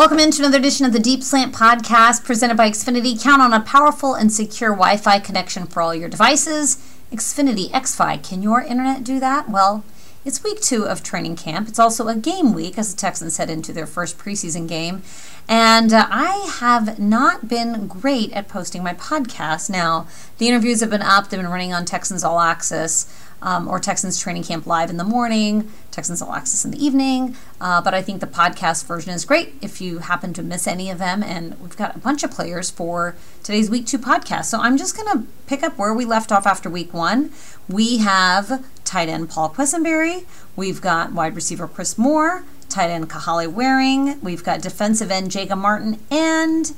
Welcome into another edition of the Deep Slant podcast presented by Xfinity. Count on a powerful and secure Wi Fi connection for all your devices. Xfinity XFi. Can your internet do that? Well, it's week two of training camp. It's also a game week as the Texans head into their first preseason game. And uh, I have not been great at posting my podcast. Now, the interviews have been up, they've been running on Texans All Access um, or Texans Training Camp Live in the morning, Texans All Access in the evening. Uh, but I think the podcast version is great if you happen to miss any of them. And we've got a bunch of players for today's week two podcast. So I'm just going to pick up where we left off after week one. We have tight end Paul Quessenberry, we've got wide receiver Chris Moore, tight end Kahale Warring, we've got defensive end Jacob Martin, and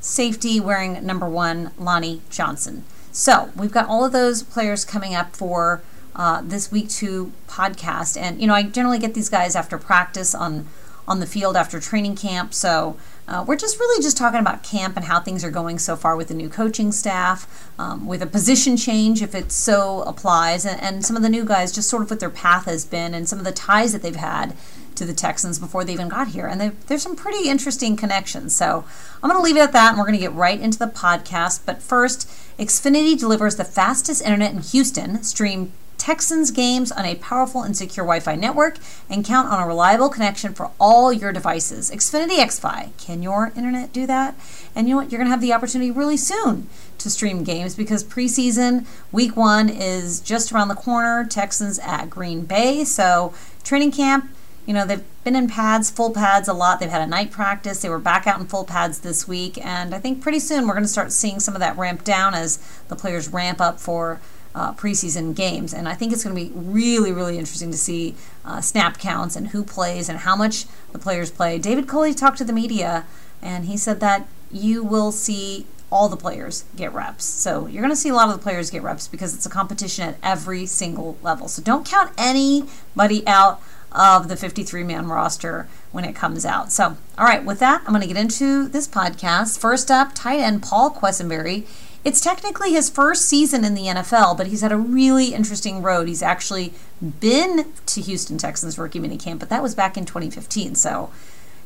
safety wearing number one Lonnie Johnson. So we've got all of those players coming up for uh, this week two podcast. And you know, I generally get these guys after practice on on the field after training camp. So uh, we're just really just talking about camp and how things are going so far with the new coaching staff, um, with a position change if it so applies, and, and some of the new guys just sort of what their path has been and some of the ties that they've had to the Texans before they even got here. And there's some pretty interesting connections. So I'm going to leave it at that and we're going to get right into the podcast. But first, Xfinity delivers the fastest internet in Houston. Stream Texans games on a powerful and secure Wi Fi network and count on a reliable connection for all your devices. Xfinity XFi. Can your internet do that? And you know what? You're going to have the opportunity really soon to stream games because preseason week one is just around the corner. Texans at Green Bay. So, training camp, you know, they've been in pads, full pads a lot. They've had a night practice. They were back out in full pads this week. And I think pretty soon we're going to start seeing some of that ramp down as the players ramp up for uh, preseason games. And I think it's going to be really, really interesting to see uh, snap counts and who plays and how much the players play. David Culley talked to the media, and he said that you will see all the players get reps. So you're going to see a lot of the players get reps because it's a competition at every single level. So don't count anybody out of the 53 man roster when it comes out. So, all right, with that, I'm going to get into this podcast. First up, tight end Paul Quessenberry it's technically his first season in the NFL, but he's had a really interesting road. He's actually been to Houston Texans rookie minicamp, but that was back in 2015. So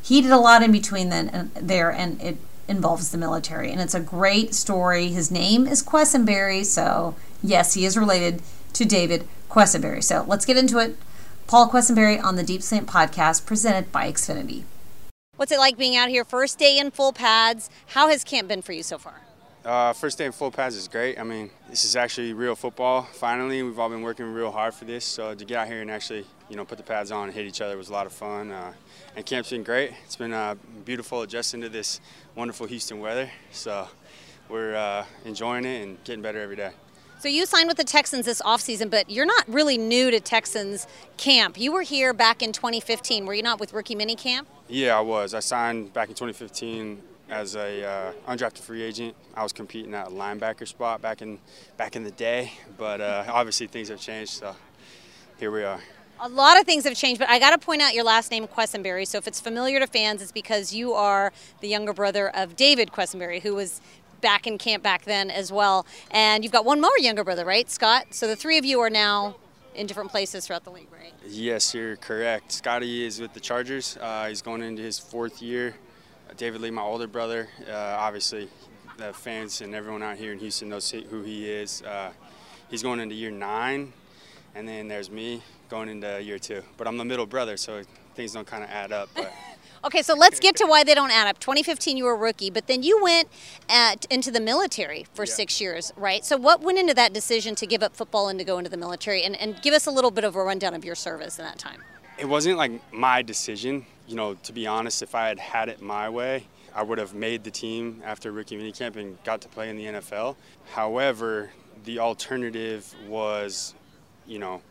he did a lot in between then and there, and it involves the military. And it's a great story. His name is Quessenberry, so yes, he is related to David Quessenberry. So let's get into it. Paul Quessenberry on the Deep Slant podcast presented by Xfinity. What's it like being out here first day in full pads? How has camp been for you so far? Uh, first day in full pads is great. I mean, this is actually real football. Finally, we've all been working real hard for this. So to get out here and actually, you know, put the pads on and hit each other was a lot of fun. Uh, and camp's been great. It's been uh, beautiful adjusting to this wonderful Houston weather. So we're uh, enjoying it and getting better every day. So you signed with the Texans this offseason, but you're not really new to Texans camp. You were here back in 2015. Were you not with rookie mini camp? Yeah, I was. I signed back in 2015 as a uh, undrafted free agent. I was competing at a linebacker spot back in back in the day, but uh, obviously things have changed. So here we are. A lot of things have changed, but I got to point out your last name, Quessenberry. So if it's familiar to fans, it's because you are the younger brother of David Quessenberry, who was back in camp back then as well. And you've got one more younger brother, right, Scott? So the three of you are now in different places throughout the league, right? Yes, you're correct. Scotty is with the Chargers. Uh, he's going into his fourth year. David Lee, my older brother, uh, obviously the fans and everyone out here in Houston knows who he is. Uh, he's going into year nine, and then there's me going into year two. But I'm the middle brother, so things don't kind of add up. But. okay, so let's get to why they don't add up. 2015, you were a rookie, but then you went at, into the military for yeah. six years, right? So what went into that decision to give up football and to go into the military? And, and give us a little bit of a rundown of your service in that time. It wasn't like my decision you know, to be honest, if I had had it my way, I would have made the team after rookie minicamp and got to play in the NFL. However, the alternative was, you know,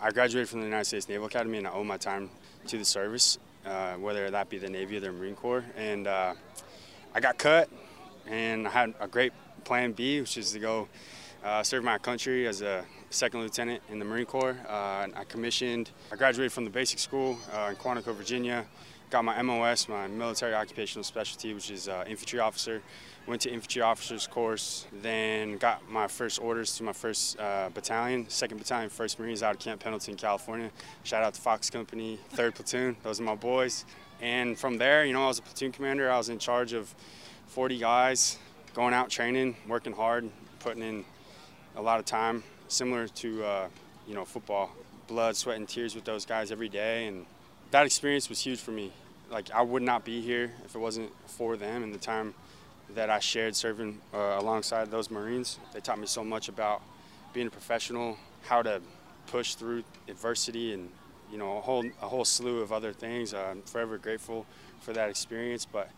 I graduated from the United States Naval Academy and I owe my time to the service, uh, whether that be the Navy or the Marine Corps. And uh, I got cut, and I had a great plan B, which is to go uh, serve my country as a second lieutenant in the Marine Corps. Uh, I commissioned, I graduated from the basic school uh, in Quantico, Virginia. Got my MOS, my military occupational specialty, which is uh, infantry officer. Went to infantry officers course, then got my first orders to my first uh, battalion, second battalion, first Marines out of Camp Pendleton, California. Shout out to Fox Company, third platoon. Those are my boys. And from there, you know, I was a platoon commander. I was in charge of 40 guys, going out training, working hard, putting in a lot of time, similar to, uh, you know, football. Blood, sweat, and tears with those guys every day. And that experience was huge for me. Like, I would not be here if it wasn't for them and the time that I shared serving uh, alongside those Marines. They taught me so much about being a professional, how to push through adversity and you know a whole a whole slew of other things. Uh, I'm forever grateful for that experience. But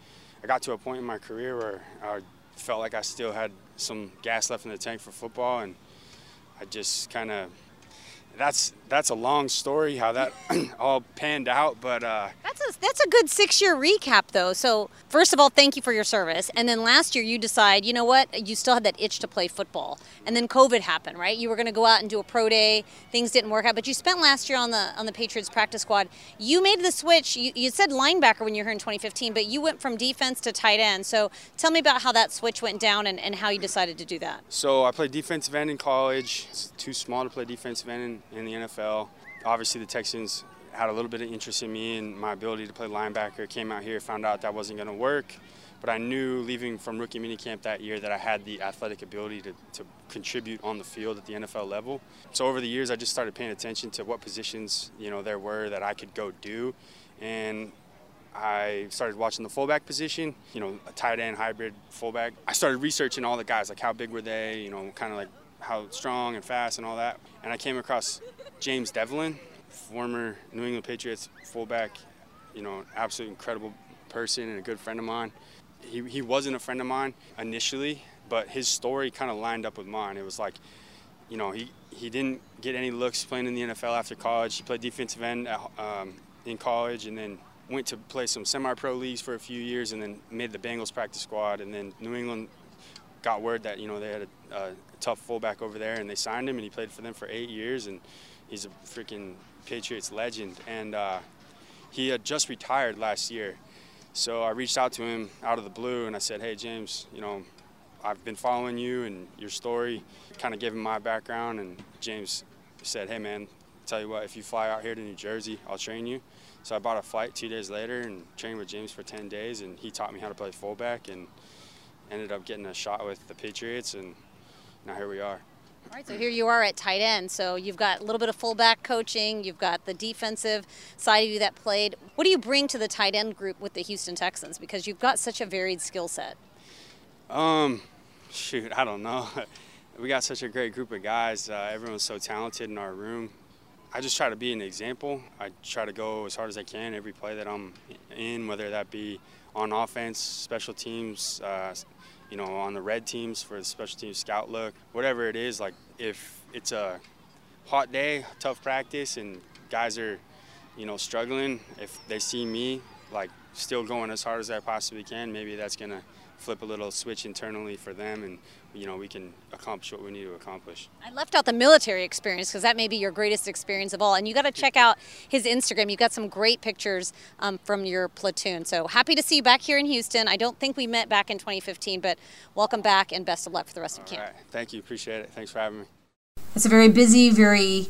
I got to a point in my career where I felt like I still had some gas left in the tank for football, and I just kind of that's that's a long story how that all panned out but uh, that's a that's a good six year recap though. So first of all thank you for your service. And then last year you decide you know what? You still had that itch to play football. And then covid happened right? You were going to go out and do a pro day. Things didn't work out. But you spent last year on the on the patriots practice squad. You made the switch. You, you said linebacker when you were here in 2015 but you went from defense to tight end. So tell me about how that switch went down and, and how you decided to do that. So i played defensive end in college. It's too small to play defensive end in in the NFL. Obviously, the Texans had a little bit of interest in me and my ability to play linebacker. Came out here, found out that wasn't going to work. But I knew leaving from rookie minicamp that year that I had the athletic ability to, to contribute on the field at the NFL level. So over the years, I just started paying attention to what positions you know there were that I could go do, and I started watching the fullback position, you know, a tight end hybrid fullback. I started researching all the guys, like how big were they, you know, kind of like how strong and fast and all that. And I came across James Develin, former New England Patriots fullback, you know, absolutely incredible person and a good friend of mine. He, he wasn't a friend of mine initially, but his story kind of lined up with mine. It was like, you know, he, he didn't get any looks playing in the NFL after college. He played defensive end at, um, in college and then went to play some semi-pro leagues for a few years and then made the Bengals practice squad. And then New England got word that, you know, they had a, a tough fullback over there and they signed him and he played for them for eight years. And he's a freaking Patriots legend. And uh, he had just retired last year. So I reached out to him out of the blue and I said, hey, James, you know, I've been following you and your story, kind of gave him my background. And James said, hey, man, tell you what, if you fly out here to New Jersey, I'll train you. So I bought a flight two days later and trained with James for 10 days, and he taught me how to play fullback and ended up getting a shot with the Patriots, and now here we are. All right, so here you are at tight end. So you've got a little bit of fullback coaching, you've got the defensive side of you that played. What do you bring to the tight end group with the Houston Texans? Because you've got such a varied skill set. Um, shoot, I don't know. we got such a great group of guys. Uh, everyone's so talented in our room. I just try to be an example. I try to go as hard as I can every play that I'm in, whether that be on offense, special teams, uh, you know, on the red teams for the special teams scout look, whatever it is, like if it's a hot day, tough practice, and guys are, you know, struggling, if they see me like still going as hard as I possibly can, maybe that's gonna flip a little switch internally for them and you know we can accomplish what we need to accomplish. I left out the military experience because that may be your greatest experience of all and you got to check out his instagram. You've got some great pictures um, from your platoon. So happy to see you back here in houston. I don't think we met back in 2015 but welcome back and best of luck for the rest of camp. Thank you. Appreciate it. Thanks for having me. It's a very busy very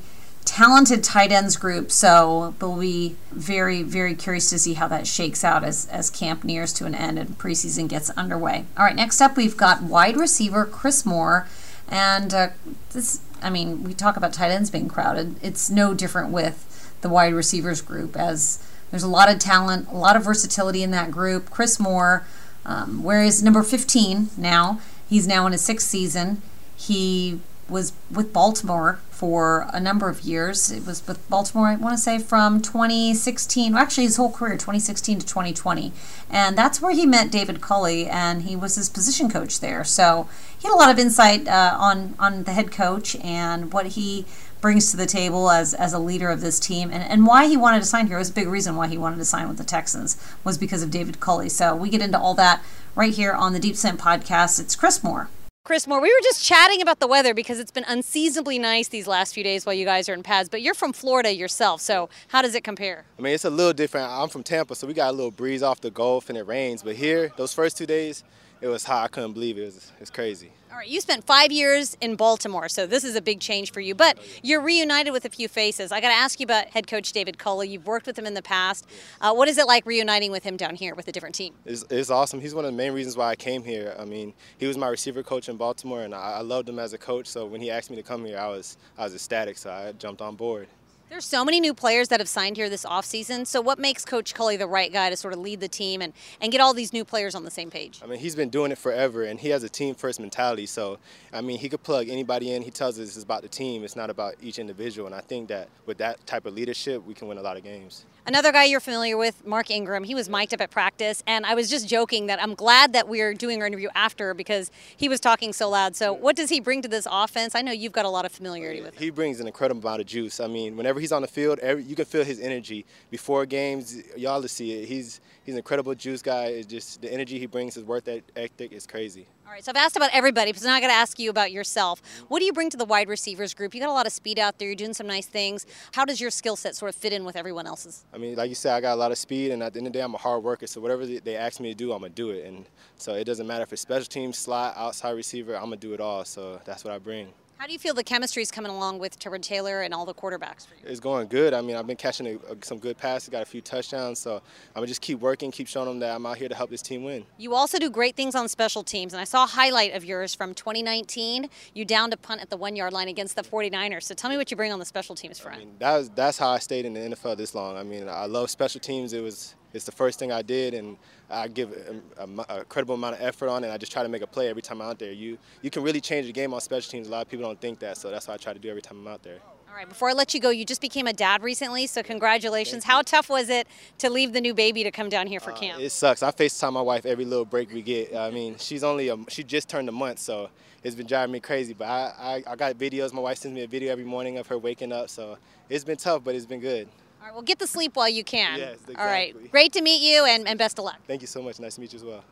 talented tight ends group, so we'll be very, very curious to see how that shakes out as, as camp nears to an end and preseason gets underway. All right, next up we've got wide receiver Chris Moore. And uh, this, I mean, we talk about tight ends being crowded. It's no different with the wide receivers group, as there's a lot of talent, a lot of versatility in that group. Chris Moore, um, where is number 15 now? He's now in his sixth season. He was with Baltimore for a number of years. It was with Baltimore, I want to say, from 2016, well, actually his whole career, 2016 to 2020. And that's where he met David Culley, and he was his position coach there. So he had a lot of insight uh, on, on the head coach and what he brings to the table as, as a leader of this team and, and why he wanted to sign here was a big reason why he wanted to sign with the Texans was because of David Culley. So we get into all that right here on the Deep Slant podcast. It's Chris Moore. Chris Moore, we were just chatting about the weather because it's been unseasonably nice these last few days while you guys are in pads, but you're from Florida yourself, so how does it compare? I mean, it's a little different. I'm from Tampa, so we got a little breeze off the Gulf and it rains, but here, those first two days, it was high. I couldn't believe it. It was it's crazy. All right, you spent five years in Baltimore, so this is a big change for you. But you're reunited with a few faces. I got to ask you about head coach David Culley. You've worked with him in the past. Uh, what is it like reuniting with him down here with a different team? It's, it's, awesome. He's one of the main reasons why I came here. I mean, he was my receiver coach in Baltimore, and I, I loved him as a coach. So when he asked me to come here, I was I was ecstatic. So I jumped on board. There's so many new players that have signed here this offseason. So what makes Coach Culley the right guy to sort of lead the team and, and get all these new players on the same page? I mean, he's been doing it forever, and he has a team first mentality. So, I mean, he could plug anybody in. He tells us it's about the team. It's not about each individual. And I think that with that type of leadership, we can win a lot of games. Another guy you're familiar with, Mark Ingram, he was mic'd up at practice, and I was just joking that I'm glad that we're doing our interview after because he was talking so loud. So, what does he bring to this offense? I know you've got a lot of familiarity with him. He brings an incredible amount of juice. I mean, whenever he's on the field, every, you can feel his energy before games. Y'all to see it. He's he's an incredible juice guy. It's just the energy he brings, his work ethic is crazy. All right, so I've asked about everybody, but now I got to ask you about yourself. What do you bring to the wide receivers group? You got a lot of speed out there. You're doing some nice things. How does your skill set sort of fit in with everyone else's? I mean, like you said, I got a lot of speed, and at the end of the day, I'm a hard worker. So whatever they ask me to do, I'm gonna do it. And so it doesn't matter if it's special teams, slot, outside receiver. I'm gonna do it all. So that's what I bring. How do you feel the chemistry is coming along with Tyrod Taylor and all the quarterbacks for you? It's going good. I mean, I've been catching a, a, some good passes, got a few touchdowns, so I'm gonna just keep working, keep showing them that I'm out here to help this team win. You also do great things on special teams, and I saw a highlight of yours from 2019. You downed a punt at the one yard line against the 49ers. So tell me what you bring on the special teams front. I mean, that was, that's how I stayed in the NFL this long. I mean, I love special teams. It was it's the first thing I did, and I give a, a, a, credible amount of effort on it. I just try to make a play every time I'm out there. You you can really change the game on special teams. A lot of people don't think that, so that's what I try to do every time I'm out there. All right, before I let you go, you just became a dad recently, so congratulations. How tough was it to leave the new baby to come down here for uh, camp? It sucks. I FaceTime my wife every little break we get. I mean, she's only a, she just turned a month, so it's been driving me crazy. But I, I, I got videos. My wife sends me a video every morning of her waking up, so it's been tough, but it's been good. All right, well, get the sleep while you can. Yes, exactly. All right, great to meet you and, and best of luck. Thank you so much. Nice to meet you as well.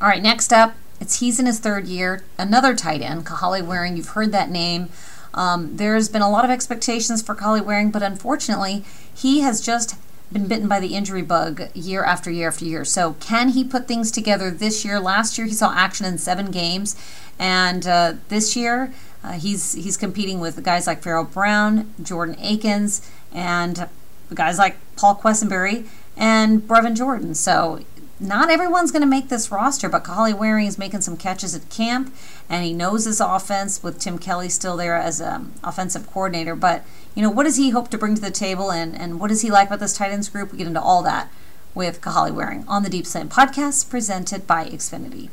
All right, next up, it's he's in his third year. Another tight end, Kahale Warring. You've heard that name. Um, there's been a lot of expectations for Kahale Warring, but unfortunately, he has just been bitten by the injury bug year after year after year. So, can he put things together this year? Last year, he saw action in seven games, and uh, this year, uh, he's he's competing with guys like Pharaoh Brown, Jordan Akins, and guys like Paul Quessenberry and Brevin Jordan. So not everyone's going to make this roster, but Kahale Warring is making some catches at camp, and he knows his offense with Tim Kelly still there as an offensive coordinator. But, you know, what does he hope to bring to the table, and, and what does he like about this tight ends group? We get into all that with Kahale Warring on the Deep Slant podcast presented by Xfinity.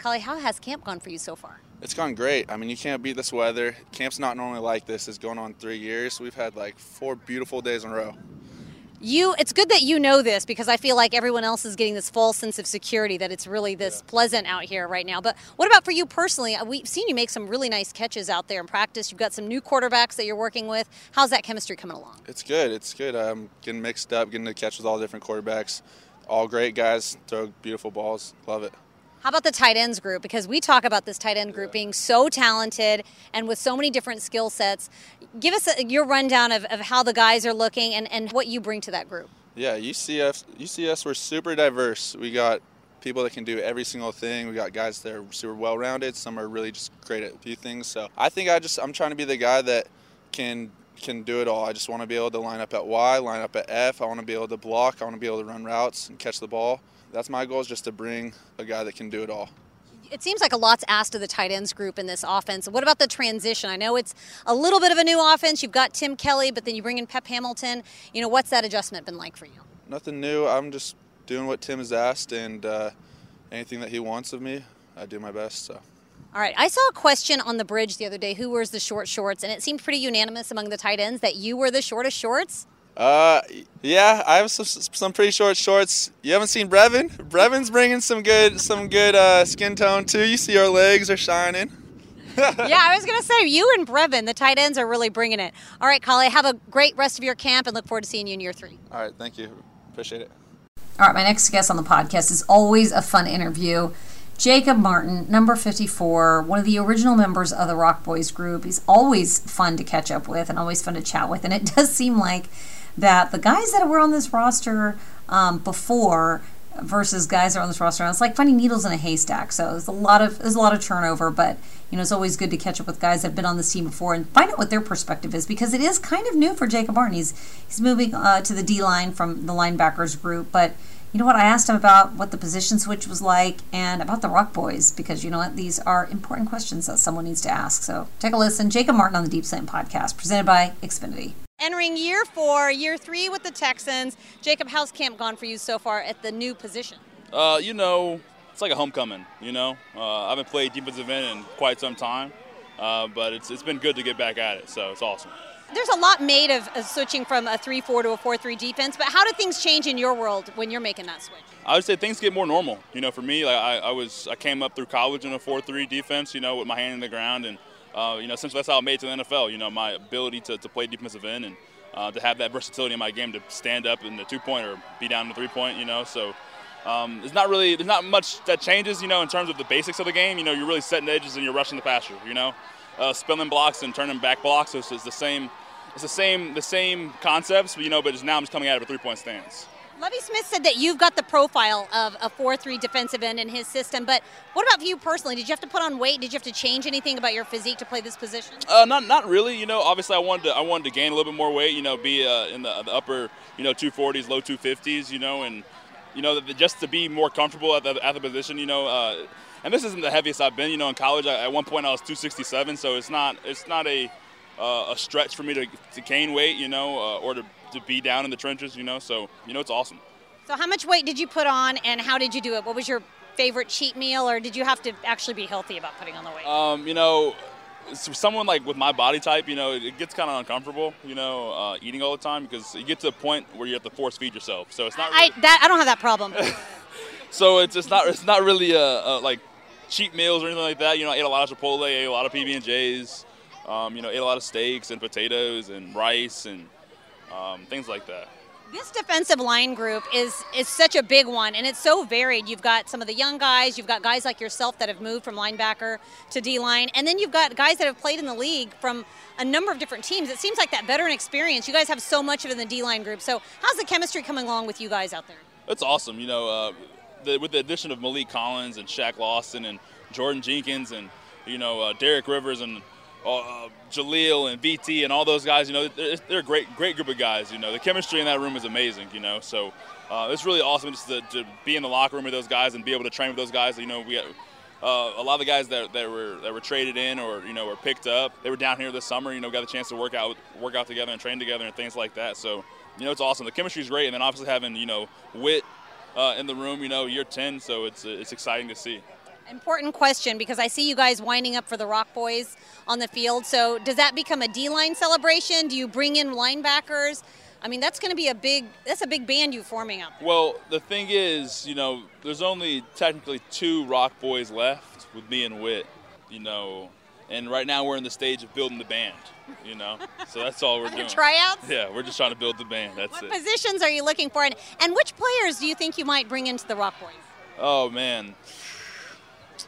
Kahale, how has camp gone for you so far? It's gone great. I mean, you can't beat this weather. Camp's not normally like this. It's going on three years. We've had like four beautiful days in a row. You, it's good that you know this because I feel like everyone else is getting this false sense of security that it's really this yeah. pleasant out here right now. But what about for you personally? Uh, we've seen you make some really nice catches out there in practice. You've got some new quarterbacks that you're working with. How's that chemistry coming along? It's good. It's good. I'm getting mixed up, getting to catch with all different quarterbacks. All great guys, throw beautiful balls. Love it. How about the tight ends group? Because we talk about this tight end group yeah. being so talented and with so many different skill sets. Give us a, your rundown of, of how the guys are looking and, and what you bring to that group. Yeah, you see us. You see us. We're super diverse. We got people that can do every single thing. We got guys that are super well rounded. Some are really just great at a few things. So I think I just I'm trying to be the guy that can can do it all. I just want to be able to line up at Y, line up at F. I want to be able to block. I want to be able to run routes and catch the ball that's my goal is just to bring a guy that can do it all. It seems like a lot's asked of the tight ends group in this offense. What about the transition? I know it's a little bit of a new offense. You've got Tim Kelly, but then you bring in Pep Hamilton. You know, what's that adjustment been like for you? Nothing new. I'm just doing what Tim has asked, and uh, anything that he wants of me, I do my best. So. All right. I saw a question on the bridge the other day who wears the short shorts, and it seemed pretty unanimous among the tight ends that you were the shortest shorts. Uh, yeah, I have some, some pretty short shorts. You haven't seen Brevin? Brevin's bringing some good some good uh, skin tone too. You see our legs are shining. yeah, I was gonna say you and Brevin, the tight ends, are really bringing it. All right, Kahale, have a great rest of your camp, and look forward to seeing you in year three. All right, thank you. Appreciate it. All right, my next guest on the podcast is always a fun interview. Jacob Martin, number 54, one of the original members of the Rock Boys group. He's always fun to catch up with and always fun to chat with. And it does seem like that the guys that were on this roster um, before versus guys that are on this roster. It's like finding needles in a haystack. So there's a lot of there's a lot of turnover, but you know it's always good to catch up with guys that have been on this team before and find out what their perspective is because it is kind of new for Jacob Martin. He's he's moving uh, to the D line from the linebackers group, but you know what? I asked him about what the position switch was like and about the Rock Boys because you know what? These are important questions that someone needs to ask. So take a listen. Jacob Martin on the Deep Slant podcast, presented by Xfinity. Entering year four, year three with the Texans. Jacob, how's camp gone for you so far at the new position? Uh, you know, it's like a homecoming. You know, uh, I haven't played defensive end in quite some time, uh, but it's it's been good to get back at it. So it's awesome there's a lot made of, of switching from a 3-4 to a 4-3 defense, but how do things change in your world when you're making that switch? I would say things get more normal. You know, for me, like I, I was, I came up through college in a 4-3 defense. You know, with my hand in the ground, and uh, you know, essentially that's how I made to the NFL. You know, my ability to, to play defensive end and uh, to have that versatility in my game to stand up in the two point or be down in the three point. You know, so. Um, there's not really there's not much that changes, you know, in terms of the basics of the game. You know, you're really setting edges and you're rushing the passer. You know, uh, spilling blocks and turning back blocks. So it's the same it's the same the same concepts, you know, but now I'm just coming out of a three point stance. Lovie Smith said that you've got the profile of a 4-3 defensive end in his system, but what about you personally? Did you have to put on weight? Did you have to change anything about your physique to play this position? Uh, not not really. You know, obviously I wanted to I wanted to gain a little bit more weight. You know, be uh, in the, the, upper you know 240s, low 250s. You know, and you know just to be more comfortable at the, at the position. You know. Uh, and this isn't the heaviest I've been. You know, in college, I, at one point I was 267, so it's not it's not a uh, a stretch for me to, to gain weight, you know, uh, or to, to be down in the trenches, you know. So, you know, it's awesome. So, how much weight did you put on and how did you do it? What was your favorite cheat meal, or did you have to actually be healthy about putting on the weight? Um, you know, someone like with my body type, you know, it gets kind of uncomfortable, you know, uh, eating all the time because you get to a point where you have to force feed yourself. So it's not. Really... I that I don't have that problem. so it's it's not it's not really a, a, like cheat meals or anything like that. You know, I ate a lot of Chipotle, ate a lot of PB and J's. Um, you know, ate a lot of steaks and potatoes and rice and um, things like that. This defensive line group is is such a big one, and it's so varied. You've got some of the young guys, you've got guys like yourself that have moved from linebacker to D line, and then you've got guys that have played in the league from a number of different teams. It seems like that veteran experience. You guys have so much of it in the D line group. So, how's the chemistry coming along with you guys out there? It's awesome. You know, uh, the, with the addition of Maliek Collins and Shaq Lawson and Jordan Jenkins and you know uh, Derek Rivers and uh, Jaleel and VT and all those guys, you know, they're, they're, a great, great group of guys. You know, the chemistry in that room is amazing. You know, so uh, it's really awesome just to, to, be in the locker room with those guys and be able to train with those guys. You know, we uh, a lot of the guys that, that were that were traded in or you know were picked up. They were down here this summer. You know, got the chance to work out work out together and train together and things like that. So you know, it's awesome. The chemistry is great, and then obviously having you know Whit uh, in the room. You know, year 10, so it's it's exciting to see. Important question because I see you guys winding up for the Rock Boys on the field. So does that become a D-line celebration? Do you bring in linebackers? I mean, that's going to be a big that's a big band you're forming up. Well, the thing is, you know, there's only technically two Rock Boys left with me and Whit, you know, and right now we're in the stage of building the band, you know. So that's all we're doing. Tryouts? Yeah, we're just trying to build the band. That's what it. What positions are you looking for, and, and which players do you think you might bring into the Rock Boys? Oh man,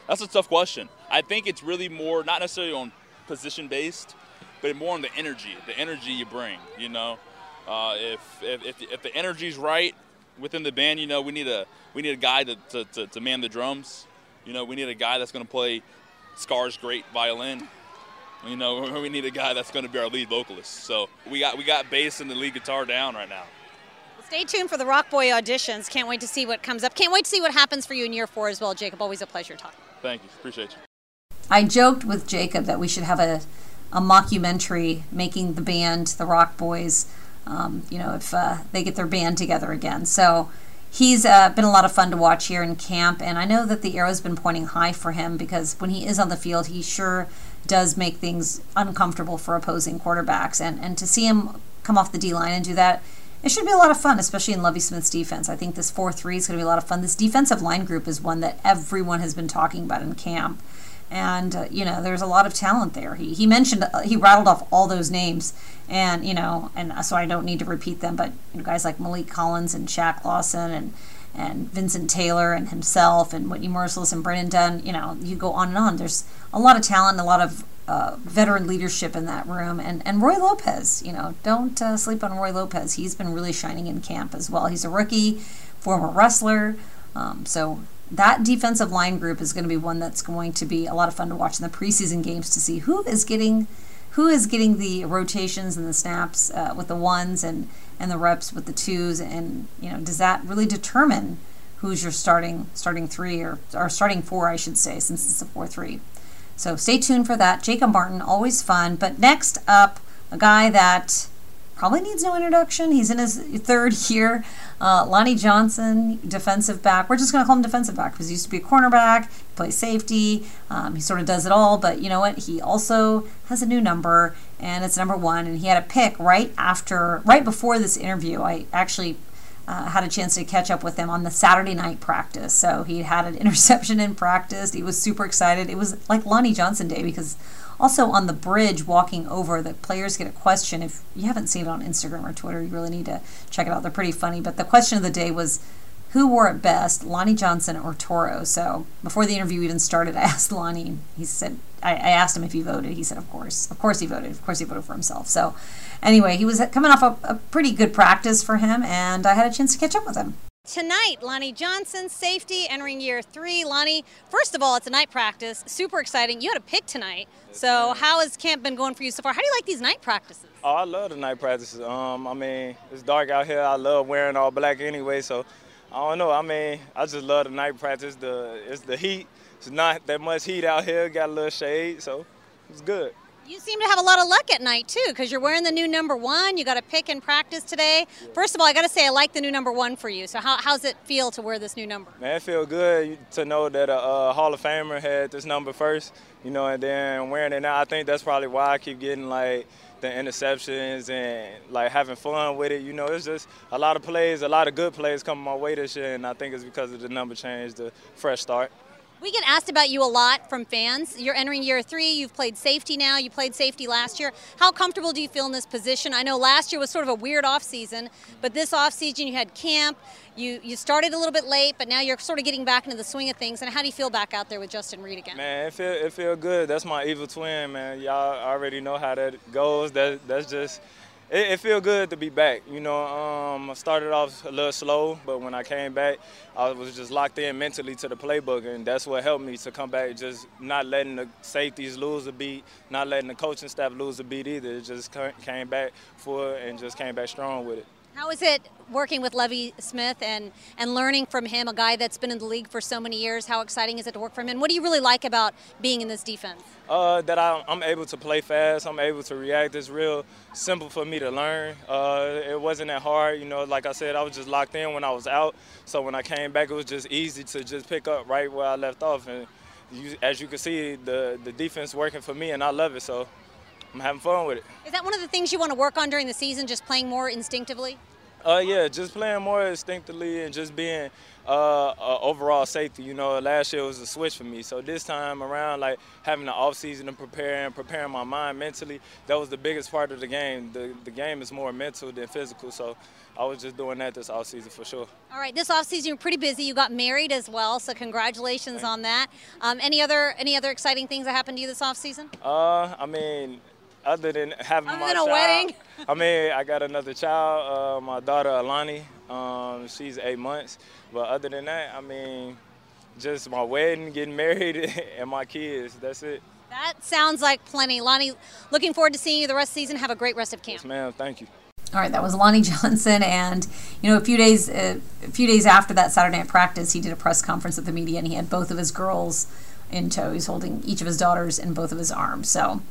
that's a tough question. I think it's really more not necessarily on position based, but more on the energy, the energy you bring. You know, uh, if, if if the energy's right within the band, you know, we need a we need a guy to to, to, to man the drums. You know, we need a guy that's going to play Scar's great violin. You know, we need a guy that's going to be our lead vocalist. So we got we got bass and the lead guitar down right now. Stay tuned for the Rock Boy auditions. Can't wait to see what comes up. Can't wait to see what happens for you in year four as well, Jacob. Always a pleasure talking. Thank you. Appreciate you. I joked with Jacob that we should have a, a mockumentary making the band, the Rock Boys, um, you know, if uh, they get their band together again. So he's uh, been a lot of fun to watch here in camp, and I know that the arrow's been pointing high for him because when he is on the field, he sure does make things uncomfortable for opposing quarterbacks. And, and to see him come off the D line and do that, it should be a lot of fun, especially in Lovie Smith's defense. I think this 4 3 is going to be a lot of fun. This defensive line group is one that everyone has been talking about in camp. And, uh, you know, there's a lot of talent there. He, he mentioned, uh, he rattled off all those names. And, you know, and so I don't need to repeat them, but you know, guys like Maliek Collins and Shaq Lawson and and Vincent Taylor and himself and Whitney Mercilus and Brandon Dunn, you know, you go on and on. There's a lot of talent, a lot of uh, veteran leadership in that room. And, and Roy Lopez, you know, don't uh, sleep on Roy Lopez. He's been really shining in camp as well. He's a rookie, former wrestler, Um, so that defensive line group is going to be one that's going to be a lot of fun to watch in the preseason games to see who is getting who is getting the rotations and the snaps uh, with the ones and and the reps with the twos and you know does that really determine who's your starting starting three or or starting four I should say since it's a four three. So stay tuned for that. Jacob Martin, always fun. But next up, a guy that probably needs no introduction. He's in his third year. Uh, Lonnie Johnson, defensive back. We're just going to call him defensive back because he used to be a cornerback, plays safety. Um, he sort of does it all, but you know what? He also has a new number, and it's number one. And he had a pick right after, right before this interview. I actually uh, had a chance to catch up with him on the Saturday night practice. So he had an interception in practice. He was super excited. It was like Lonnie Johnson Day because also on the bridge walking over, the players get a question. If you haven't seen it on Instagram or Twitter, you really need to check it out. They're pretty funny. But the question of the day was who wore it best, Lonnie Johnson or Toro? So before the interview even started, I asked Lonnie. He said, I, I asked him if he voted. He said, of course. Of course he voted. Of course he voted for himself. So anyway, he was coming off a, a pretty good practice for him, and I had a chance to catch up with him. Tonight, Lonnie Johnson, safety, entering year three. Lonnie, first of all, it's a night practice. Super exciting. You had a pick tonight. So, how has camp been going for you so far? How do you like these night practices? Oh, I love the night practices. Um, I mean, it's dark out here. I love wearing all black anyway. So, I don't know. I mean, I just love the night practice. The it's the heat. It's not that much heat out here. Got a little shade, so it's good. You seem to have a lot of luck at night too, because you're wearing the new number one. You got a pick in practice today. First of all, I got to say I like the new number one for you. So how how's it feel to wear this new number? Man, it feel good to know that a, a Hall of Famer had this number first. You know, and then wearing it now, I think that's probably why I keep getting like the interceptions and like having fun with it. You know, it's just a lot of plays, a lot of good plays coming my way this year, and I think it's because of the number change, the fresh start. We get asked about you a lot from fans. You're entering year three. You've played safety now. You played safety last year. How comfortable do you feel in this position? I know last year was sort of a weird off season, but this off season you had camp. You you started a little bit late, but now you're sort of getting back into the swing of things. And how do you feel back out there with Justin Reid again? Man, it feel it feel good. That's my evil twin, man. Y'all already know how that goes. That that's just it, it feel good to be back. You know, um, I started off a little slow, but when I came back, I was just locked in mentally to the playbook, and that's what helped me to come back. Just not letting the safeties lose a beat, not letting the coaching staff lose a beat either. It just came back full and just came back strong with it. How is it working with Lovie Smith and, and learning from him, a guy that's been in the league for so many years? How exciting is it to work for him? And what do you really like about being in this defense? Uh, that I, am able to play fast. I'm able to react. It's real simple for me to learn. Uh, it wasn't that hard. You know, like I said, I was just locked in when I was out. So when I came back, it was just easy to just pick up right where I left off. And you, as you can see, the, the defense working for me, and I love it. So I'm having fun with it. Is that one of the things you want to work on during the season, just playing more instinctively? Uh, yeah, just playing more instinctively and just being uh, uh, overall safety. You know, last year was a switch for me, so this time around, like having the off season to prepare and preparing my mind mentally, that was the biggest part of the game. The the game is more mental than physical, so I was just doing that this off season for sure. All right, this off season you're pretty busy. You got married as well, so congratulations Thanks. on that. Um, any other any other exciting things that happened to you this off season? Uh, I mean other than having other my than child, a wedding. I mean, I got another child, uh, my daughter Alani. Um, she's eight months. But other than that, I mean, just my wedding, getting married, and my kids. That's it. That sounds like plenty. Lonnie, looking forward to seeing you the rest of the season. Have a great rest of camp. Yes, ma'am. Thank you. All right, that was Lonnie Johnson, and you know, a few days uh, a few days after that Saturday night practice, he did a press conference with the media, and he had both of his girls in tow. He's holding each of his daughters in both of his arms. So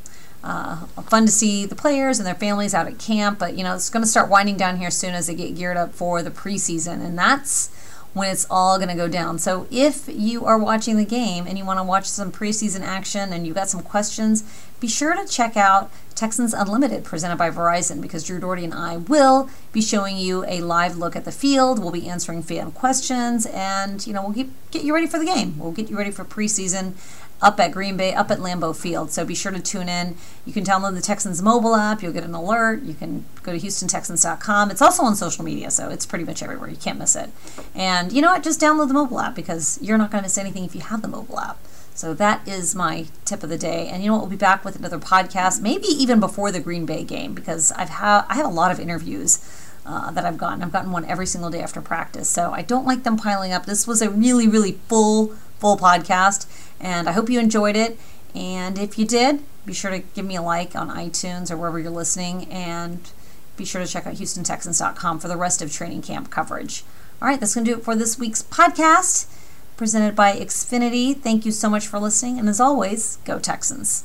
uh, fun to see the players and their families out at camp, but you know it's going to start winding down here soon as they get geared up for the preseason, and that's when it's all going to go down. So if you are watching the game and you want to watch some preseason action and you've got some questions, be sure to check out Texans Unlimited presented by Verizon because Drew Dougherty and I will be showing you a live look at the field. We'll be answering fan questions and you know we'll get, get you ready for the game. We'll get you ready for preseason up at Green Bay, up at Lambeau Field. So be sure to tune in. You can download the Texans mobile app. You'll get an alert. You can go to HoustonTexans.com. It's also on social media, so it's pretty much everywhere. You can't miss it. And you know what? Just download the mobile app because you're not going to miss anything if you have the mobile app. So that is my tip of the day. And you know what? We'll be back with another podcast, maybe even before the Green Bay game, because I've ha- I have a lot of interviews uh, that I've gotten. I've gotten one every single day after practice. So I don't like them piling up. This was a really, really full, full podcast, and I hope you enjoyed it. And if you did, be sure to give me a like on iTunes or wherever you're listening, and be sure to check out HoustonTexans.com for the rest of training camp coverage. All right, that's going to do it for this week's podcast presented by Xfinity. Thank you so much for listening, and as always, go Texans.